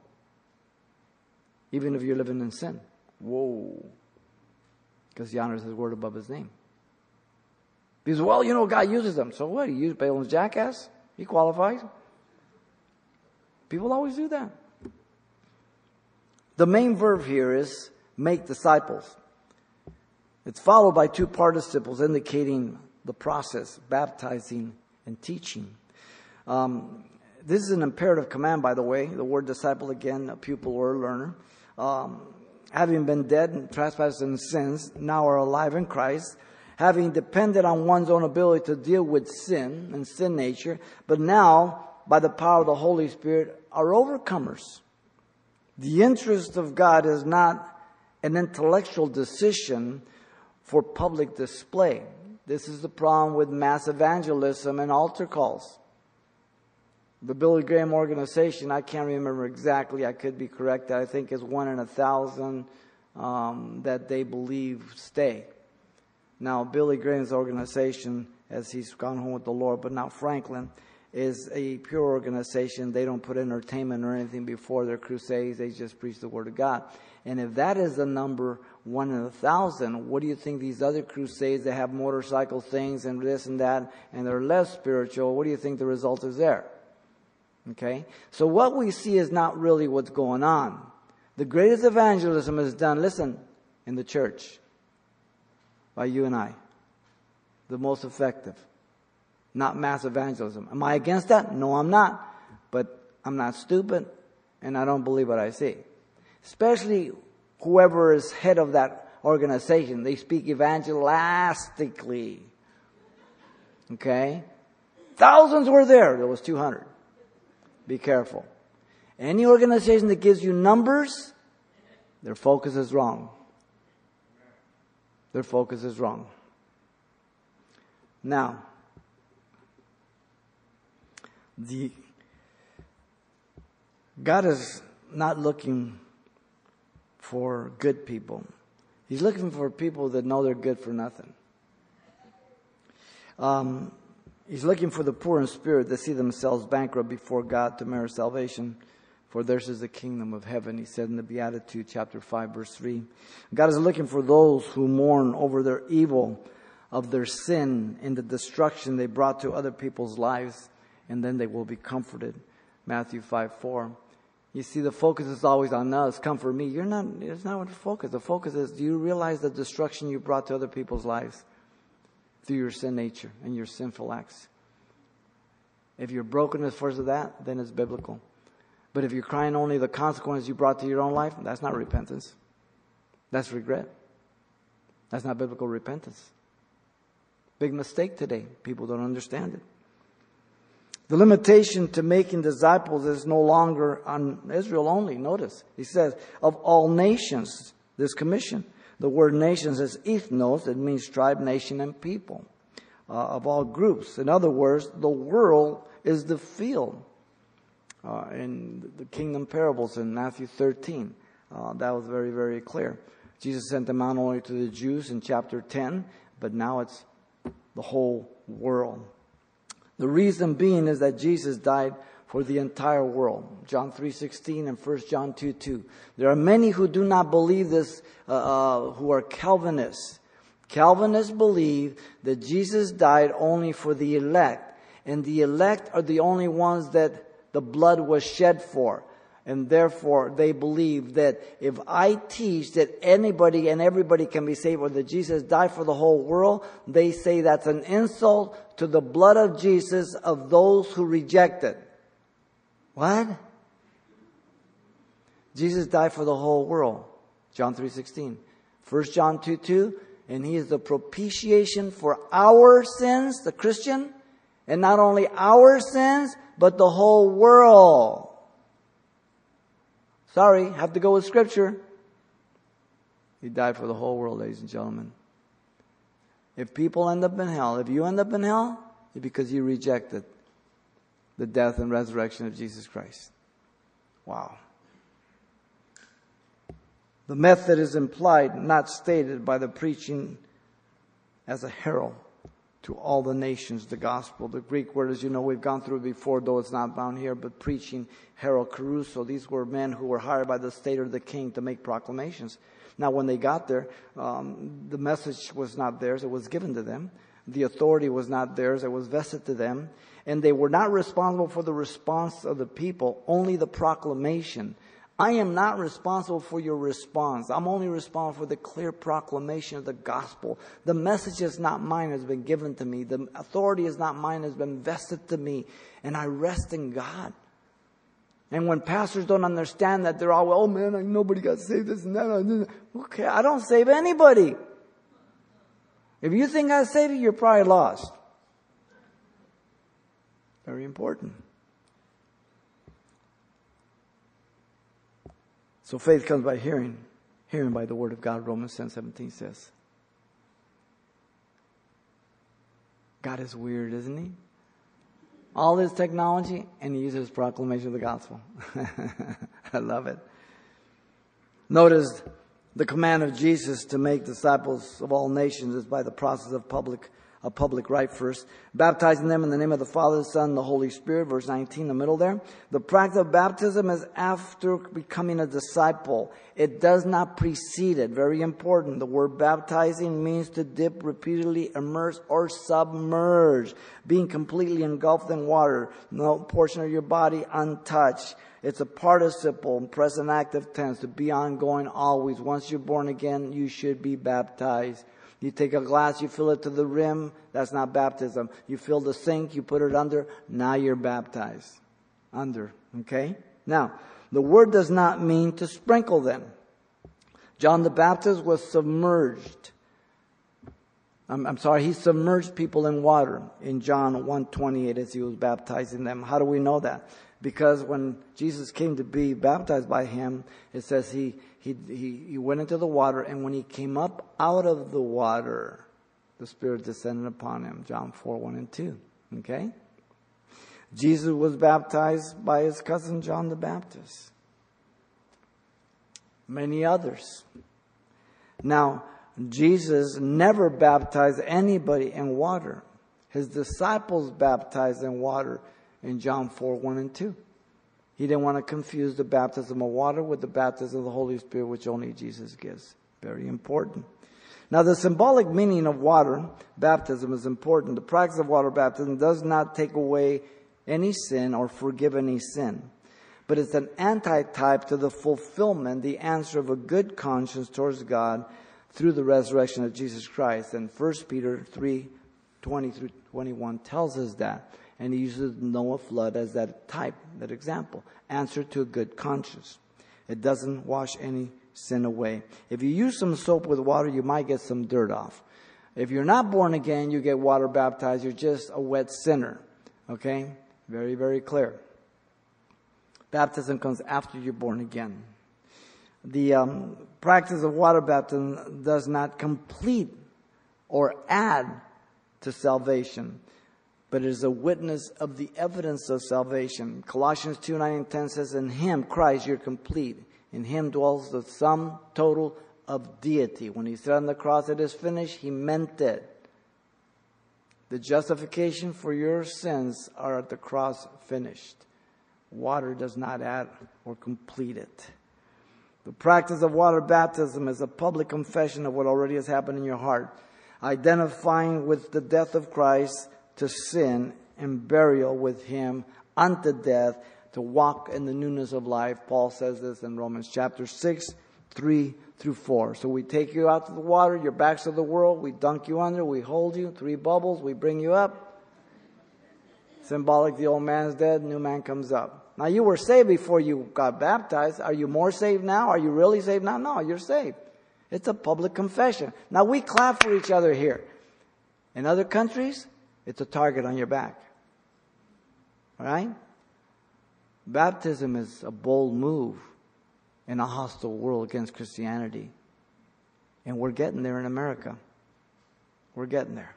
Even if you're living in sin. Whoa. Because he honors his word above his name. Because, well, you know, God uses them. So what? He used Balaam's jackass? He qualifies. People always do that. The main verb here is make disciples. It's followed by two participles indicating the process, baptizing and teaching. Um, this is an imperative command, by the way. The word disciple, again, a pupil or a learner. Um, having been dead in trespasses and sins, now are alive in Christ. Having depended on one's own ability to deal with sin and sin nature, but now, by the power of the Holy Spirit, are overcomers. The interest of God is not an intellectual decision for public display. This is the problem with mass evangelism and altar calls. The Billy Graham organization, I can't remember exactly, I could be corrected, I think is one in a thousand um, that they believe stay. Now, Billy Graham's organization, as he's gone home with the Lord, but now Franklin, is a pure organization. They don't put entertainment or anything before their crusades. They just preach the word of God. And if that is the number one in a thousand, what do you think these other crusades that have motorcycle things and this and that and they're less spiritual, what do you think the result is there? Okay? So what we see is not really what's going on. The greatest evangelism is done, listen, in the church by you and I. The most effective not mass evangelism. Am I against that? No, I'm not. But I'm not stupid, and I don't believe what I see. especially whoever is head of that organization. They speak evangelistically. Okay? Thousands were there. There was 200. Be careful. Any organization that gives you numbers, their focus is wrong. Their focus is wrong. Now, the God is not looking for good people. He's looking for people that know they're good for nothing. Um, he's looking for the poor in spirit that see themselves bankrupt before God to merit salvation. For theirs is the kingdom of heaven, he said in the Beatitude, chapter 5, verse 3. God is looking for those who mourn over their evil of their sin and the destruction they brought to other people's lives, and then they will be comforted. Matthew 5, 4. You see, the focus is always on us. Comfort me. You're not, it's not what the focus. The focus is, do you realize the destruction you brought to other people's lives through your sin nature and your sinful acts? If you're broken as far as that, then it's biblical. But if you're crying only the consequences you brought to your own life, that's not repentance. That's regret. That's not biblical repentance. Big mistake today. People don't understand it. The limitation to making disciples is no longer on Israel only. Notice, he says, of all nations, this commission. The word nations is ethnos, it means tribe, nation, and people. Uh, of all groups. In other words, the world is the field uh, in the kingdom parables in Matthew 13. Uh, that was very, very clear. Jesus sent them out only to the Jews in chapter 10, but now it's the whole world. The reason being is that Jesus died for the entire world. John 3:16 and 1 John 2:2. 2. There are many who do not believe this uh, uh, who are Calvinists. Calvinists believe that Jesus died only for the elect, and the elect are the only ones that the blood was shed for. And therefore, they believe that if I teach that anybody and everybody can be saved or that Jesus died for the whole world, they say that's an insult to the blood of Jesus of those who reject it. What? Jesus died for the whole world. John 3.16. 1 John 2, 2. And he is the propitiation for our sins, the Christian. And not only our sins, but the whole world. Sorry, have to go with scripture. He died for the whole world, ladies and gentlemen. If people end up in hell, if you end up in hell, it's because you rejected the death and resurrection of Jesus Christ. Wow. The method is implied, not stated by the preaching as a herald to all the nations the gospel. The Greek word, as you know, we've gone through before, though it's not bound here, but preaching, kerusso. These were men who were hired by the state or the king to make proclamations. Now, when they got there, um, the message was not theirs, it was given to them. The authority was not theirs, it was vested to them. And they were not responsible for the response of the people, only the proclamation. I am not responsible for your response. I'm only responsible for the clear proclamation of the gospel. The message is not mine, has been given to me. The authority is not mine, has been vested to me. And I rest in God. And when pastors don't understand that, they're all, oh man, nobody got saved, this and that. Okay, I don't save anybody. If you think I saved you, you're probably lost. Very important. So faith comes by hearing, hearing by the word of God, Romans 10 17 says. God is weird, isn't he? All this technology, and he uses proclamation of the gospel. [LAUGHS] I love it. Notice the command of Jesus to make disciples of all nations is by the process of public a public rite first, baptizing them in the name of the Father, the Son, and the Holy Spirit, verse 19, the middle there. The practice of baptism is after becoming a disciple. It does not precede it. Very important. The word baptizing means to dip repeatedly, immerse, or submerge, being completely engulfed in water, no portion of your body untouched. It's a participle, present active tense, to be ongoing always. Once you're born again, you should be baptized. You take a glass, you fill it to the rim. That's not baptism. You fill the sink, you put it under. Now you're baptized. Under. Okay? Now, the word does not mean to sprinkle them. John the Baptist was submerged. I'm, I'm, sorry, he submerged people in water in John 128 as he was baptizing them. How do we know that? Because when Jesus came to be baptized by him, it says he, he, he, he went into the water and when he came up out of the water, the Spirit descended upon him. John 4, 1 and 2. Okay? Jesus was baptized by his cousin John the Baptist. Many others. Now, Jesus never baptized anybody in water. His disciples baptized in water in John 4 1 and 2. He didn't want to confuse the baptism of water with the baptism of the Holy Spirit, which only Jesus gives. Very important. Now, the symbolic meaning of water baptism is important. The practice of water baptism does not take away any sin or forgive any sin, but it's an antitype to the fulfillment, the answer of a good conscience towards God through the resurrection of Jesus Christ. And 1 Peter 3 20 through 21 tells us that. And he uses Noah flood as that type, that example. Answer to a good conscience. It doesn't wash any sin away. If you use some soap with water, you might get some dirt off. If you're not born again, you get water baptized, you're just a wet sinner. Okay? Very, very clear. Baptism comes after you're born again. The um, practice of water baptism does not complete or add to salvation, but it is a witness of the evidence of salvation. Colossians 2 9 and 10 says, In Him, Christ, you're complete. In him dwells the sum total of deity. When he said on the cross, it is finished, he meant it. The justification for your sins are at the cross finished. Water does not add or complete it. The practice of water baptism is a public confession of what already has happened in your heart, identifying with the death of Christ to sin and burial with him unto death to walk in the newness of life. Paul says this in Romans chapter 6, 3 through 4. So we take you out to the water, your back's to the world, we dunk you under, we hold you, three bubbles, we bring you up. Symbolic, the old man's dead, new man comes up. Now you were saved before you got baptized. Are you more saved now? Are you really saved now? No, you're saved. It's a public confession. Now we clap for each other here. In other countries, it's a target on your back. All right? Baptism is a bold move in a hostile world against Christianity. And we're getting there in America. We're getting there.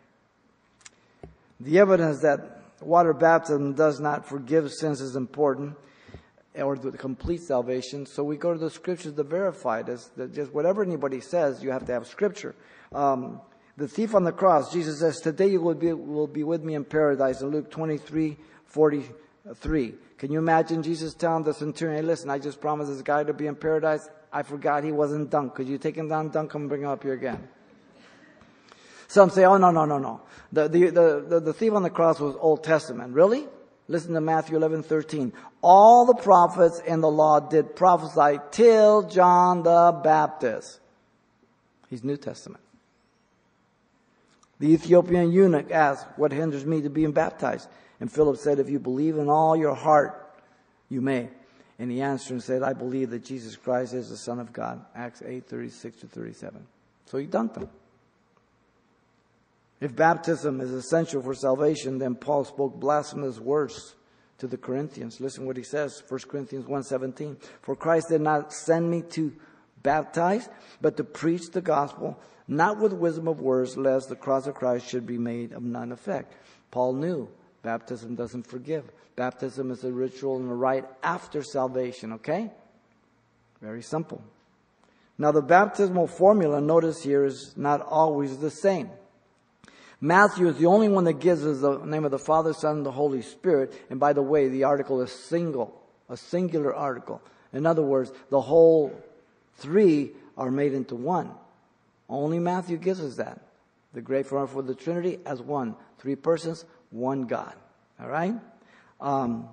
The evidence that water baptism does not forgive sins is important or the complete salvation. So we go to the scriptures to verify this. That just whatever anybody says, you have to have scripture. Um, the thief on the cross, Jesus says, Today you will be, will be with me in paradise in Luke 23 43. Can you imagine Jesus telling the centurion, hey, listen, I just promised this guy to be in paradise. I forgot he wasn't dunked. Could you take him down, dunk him, and bring him up here again? Some say, oh, no, no, no, no. The, the, the, the, thief on the cross was Old Testament. Really? Listen to Matthew 11, 13. All the prophets in the law did prophesy till John the Baptist. He's New Testament. The Ethiopian eunuch asked, what hinders me to being baptized? And Philip said, If you believe in all your heart, you may. And he answered and said, I believe that Jesus Christ is the Son of God. Acts 8 36 to 37. So he dunked them. If baptism is essential for salvation, then Paul spoke blasphemous words to the Corinthians. Listen what he says, 1 Corinthians 1:17. For Christ did not send me to baptize, but to preach the gospel, not with wisdom of words, lest the cross of Christ should be made of none effect. Paul knew Baptism doesn't forgive. Baptism is a ritual and a rite after salvation, okay? Very simple. Now, the baptismal formula, notice here, is not always the same. Matthew is the only one that gives us the name of the Father, Son, and the Holy Spirit. And by the way, the article is single, a singular article. In other words, the whole three are made into one. Only Matthew gives us that. The great formula for the Trinity as one. Three persons, one God. All right? Um,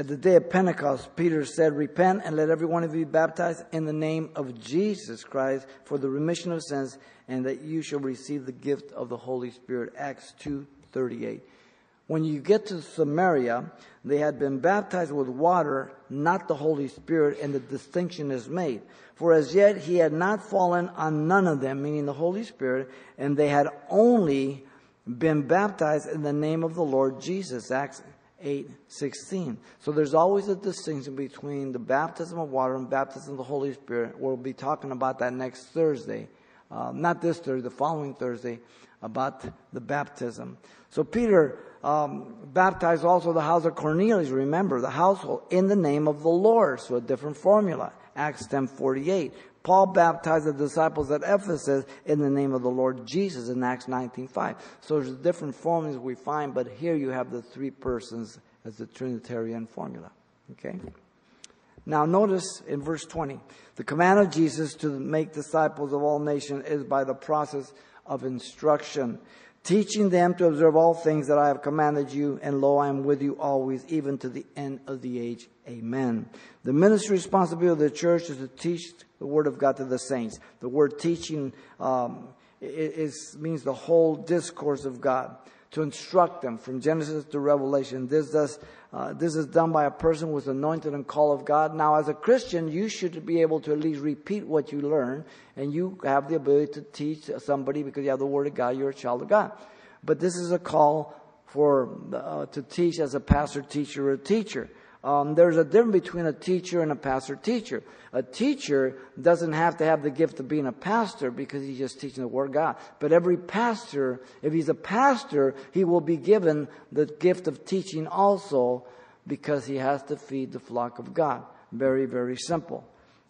at the day of Pentecost, Peter said, Repent and let every one of you be baptized in the name of Jesus Christ for the remission of sins, and that you shall receive the gift of the Holy Spirit. Acts 2 38. When you get to Samaria, they had been baptized with water, not the Holy Spirit, and the distinction is made. For as yet he had not fallen on none of them, meaning the Holy Spirit, and they had only been baptized in the name of the Lord Jesus. Acts 8 16. So there's always a distinction between the baptism of water and baptism of the Holy Spirit. We'll be talking about that next Thursday. Uh, not this Thursday, the following Thursday, about the baptism. So Peter um, baptized also the house of Cornelius, remember, the household, in the name of the Lord. So a different formula. Acts 10 48. Paul baptized the disciples at Ephesus in the name of the Lord Jesus in Acts 19.5. So there's different formulas we find, but here you have the three persons as the Trinitarian formula. Okay? Now notice in verse 20, the command of Jesus to make disciples of all nations is by the process of instruction, teaching them to observe all things that I have commanded you, and lo, I am with you always, even to the end of the age. Amen. The ministry responsibility of the church is to teach the Word of God to the saints. The word teaching um, is, means the whole discourse of God. To instruct them from Genesis to Revelation. This does uh, this is done by a person who is anointed and called of God. Now, as a Christian, you should be able to at least repeat what you learn, and you have the ability to teach somebody because you have the Word of God. You're a child of God. But this is a call for uh, to teach as a pastor, teacher, or teacher. Um, there's a difference between a teacher and a pastor teacher. A teacher doesn't have to have the gift of being a pastor because he's just teaching the Word of God. But every pastor, if he's a pastor, he will be given the gift of teaching also because he has to feed the flock of God. Very, very simple.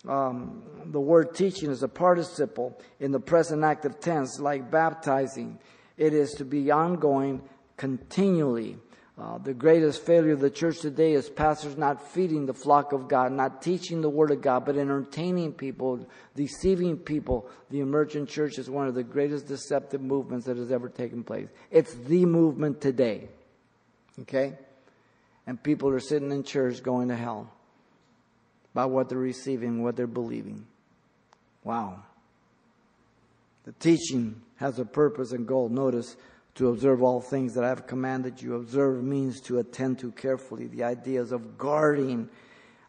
Um, the word teaching is a participle in the present active tense, like baptizing. It is to be ongoing continually. Uh, the greatest failure of the church today is pastors not feeding the flock of God, not teaching the Word of God, but entertaining people, deceiving people. The emergent church is one of the greatest deceptive movements that has ever taken place. It's the movement today. Okay? And people are sitting in church going to hell by what they're receiving, what they're believing. Wow. The teaching has a purpose and goal. Notice to observe all things that I have commanded you. Observe means to attend to carefully. The ideas of guarding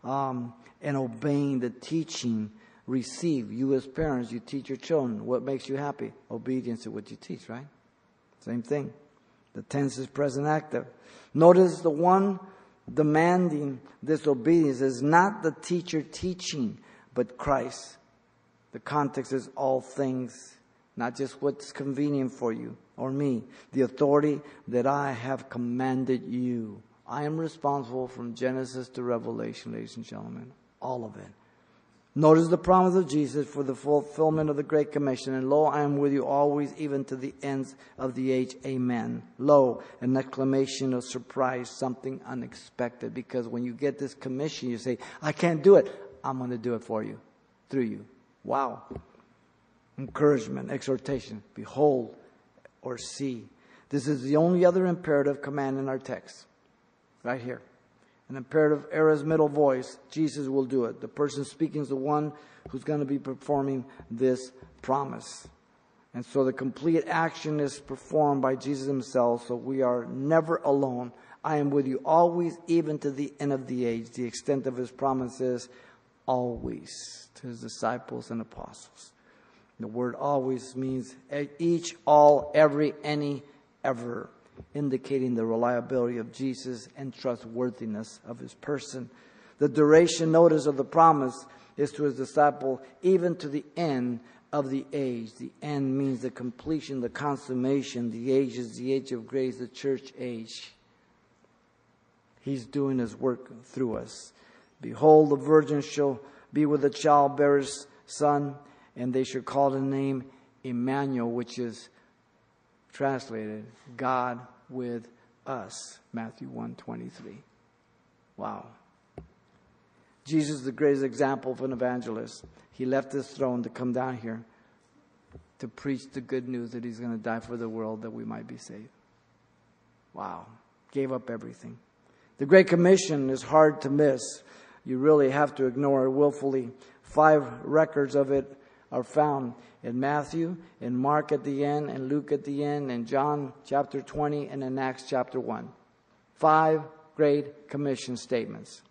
um, and obeying the teaching receive. You as parents, you teach your children what makes you happy. Obedience to what you teach, right? Same thing. The tense is present active. Notice the one demanding this obedience is not the teacher teaching, but Christ. The context is all things, not just what's convenient for you or me, the authority that I have commanded you. I am responsible from Genesis to Revelation, ladies and gentlemen. All of it. Notice the promise of Jesus for the fulfillment of the Great Commission. And lo, I am with you always, even to the ends of the age. Amen. Lo, an exclamation of surprise, something unexpected. Because when you get this commission, you say, I can't do it. I'm going to do it for you, through you. Wow. Encouragement, exhortation. Behold, or see. This is the only other imperative command in our text. Right here. An imperative aorist middle voice. Jesus will do it. The person speaking is the one who's going to be performing this promise. And so the complete action is performed by Jesus himself, so we are never alone. I am with you always, even to the end of the age. The extent of his promises, always, to his disciples and apostles. The word always means each, all, every, any, ever, indicating the reliability of Jesus and trustworthiness of his person. The duration notice of the promise is to his disciple even to the end of the age. The end means the completion, the consummation. The age is the age of grace, the church age. He's doing his work through us. Behold, the virgin shall be with the childbearer's son and they should call the name Emmanuel, which is translated God with us. Matthew 123. Wow. Jesus is the greatest example of an evangelist. He left his throne to come down here to preach the good news that he's going to die for the world that we might be saved. Wow. Gave up everything. The Great Commission is hard to miss. You really have to ignore it willfully. Five records of it are found in Matthew, in Mark at the end, and Luke at the end, and John chapter 20, and in Acts chapter 1. Five Great Commission statements.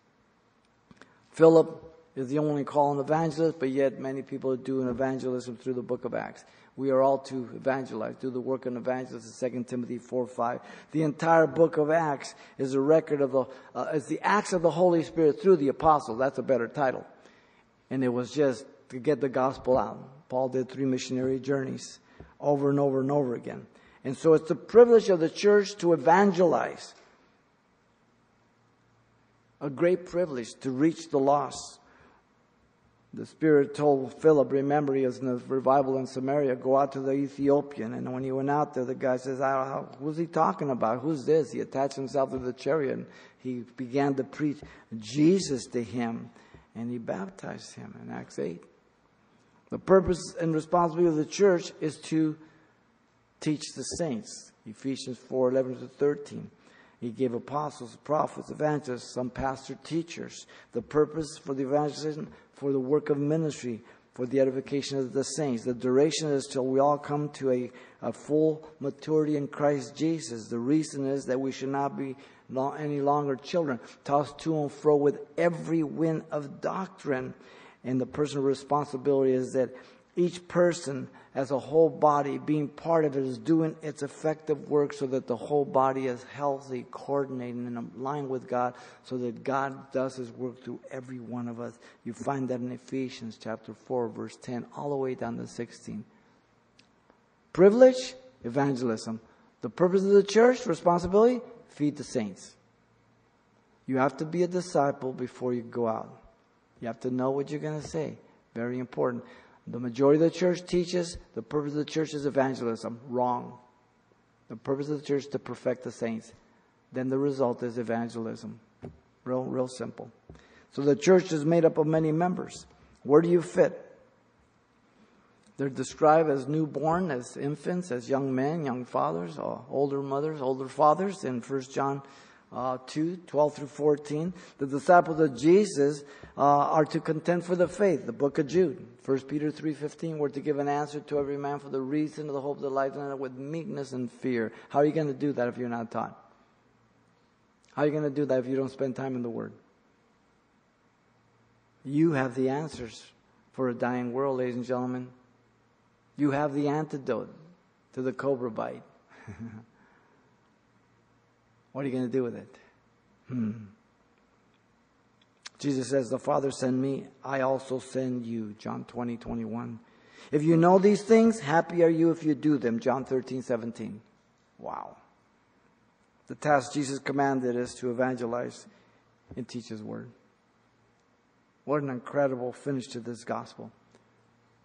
Philip is the only called evangelist, but yet many people are doing evangelism through the book of Acts. We are all to evangelize, do the work of an evangelist in 2 Timothy 4 5. The entire book of Acts is a record of the, uh, is the acts of the Holy Spirit through the apostles. That's a better title. And it was just to get the gospel out. Paul did three missionary journeys over and over and over again. And so it's the privilege of the church to evangelize. A great privilege to reach the lost. The Spirit told Philip, remember he was in the revival in Samaria, go out to the Ethiopian. And when he went out there, the guy says, who's he talking about? Who's this? He attached himself to the chariot and he began to preach Jesus to him and he baptized him in Acts 8. The purpose and responsibility of the church is to teach the saints. Ephesians 4 11 to 13. He gave apostles, prophets, evangelists, some pastor teachers. The purpose for the evangelization, for the work of ministry, for the edification of the saints. The duration is till we all come to a, a full maturity in Christ Jesus. The reason is that we should not be any longer children, tossed to and fro with every wind of doctrine. And the personal responsibility is that each person as a whole body, being part of it, is doing its effective work so that the whole body is healthy, coordinated, and line with God, so that God does His work through every one of us. You find that in Ephesians chapter 4, verse 10, all the way down to 16. Privilege, evangelism. The purpose of the church, responsibility, feed the saints. You have to be a disciple before you go out. You have to know what you're going to say. Very important. The majority of the church teaches the purpose of the church is evangelism. Wrong. The purpose of the church is to perfect the saints. Then the result is evangelism. Real, real simple. So the church is made up of many members. Where do you fit? They're described as newborn, as infants, as young men, young fathers, uh, older mothers, older fathers in 1 John uh, 2, 12 through 14. The disciples of Jesus uh, are to contend for the faith, the book of Jude. 1 Peter 3.15, we're to give an answer to every man for the reason of the hope of the life and with meekness and fear. How are you going to do that if you're not taught? How are you going to do that if you don't spend time in the Word? You have the answers for a dying world, ladies and gentlemen. You have the antidote to the cobra bite. [LAUGHS] What are you going to do with it? Hmm. Jesus says, The Father sent me, I also send you. John 20, 21. If you know these things, happy are you if you do them. John 13, 17. Wow. The task Jesus commanded is to evangelize and teach His word. What an incredible finish to this gospel.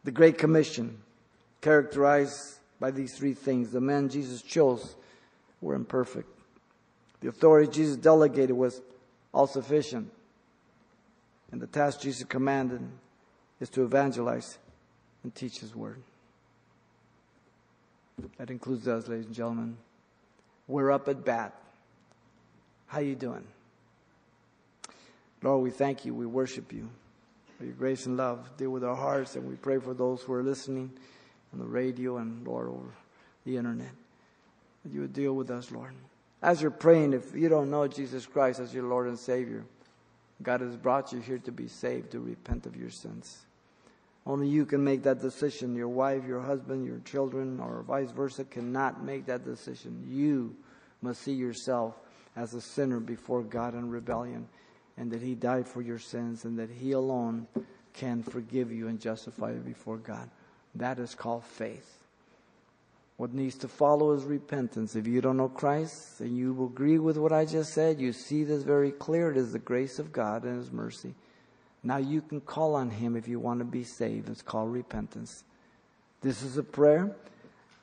The Great Commission, characterized by these three things. The men Jesus chose were imperfect. The authority Jesus delegated was all sufficient. And the task Jesus commanded is to evangelize and teach His word. That includes us, ladies and gentlemen. We're up at bat. How you doing? Lord, we thank you. We worship you for your grace and love. Deal with our hearts, and we pray for those who are listening on the radio and, Lord, over the internet. That you would deal with us, Lord. As you're praying, if you don't know Jesus Christ as your Lord and Savior, God has brought you here to be saved, to repent of your sins. Only you can make that decision. Your wife, your husband, your children, or vice versa cannot make that decision. You must see yourself as a sinner before God in rebellion, and that He died for your sins, and that He alone can forgive you and justify you before God. That is called faith. What needs to follow is repentance. If you don't know Christ and you agree with what I just said, you see this very clear. It is the grace of God and His mercy. Now you can call on Him if you want to be saved. It's called repentance. This is a prayer,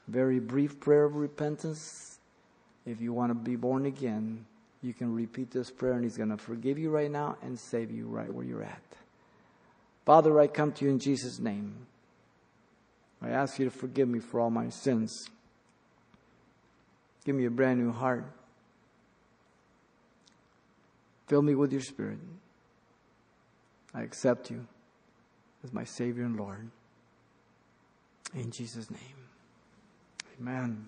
very brief prayer of repentance. If you want to be born again, you can repeat this prayer and He's going to forgive you right now and save you right where you're at. Father, I come to you in Jesus' name. I ask you to forgive me for all my sins. Give me a brand new heart. Fill me with your spirit. I accept you as my Savior and Lord. In Jesus' name. Amen.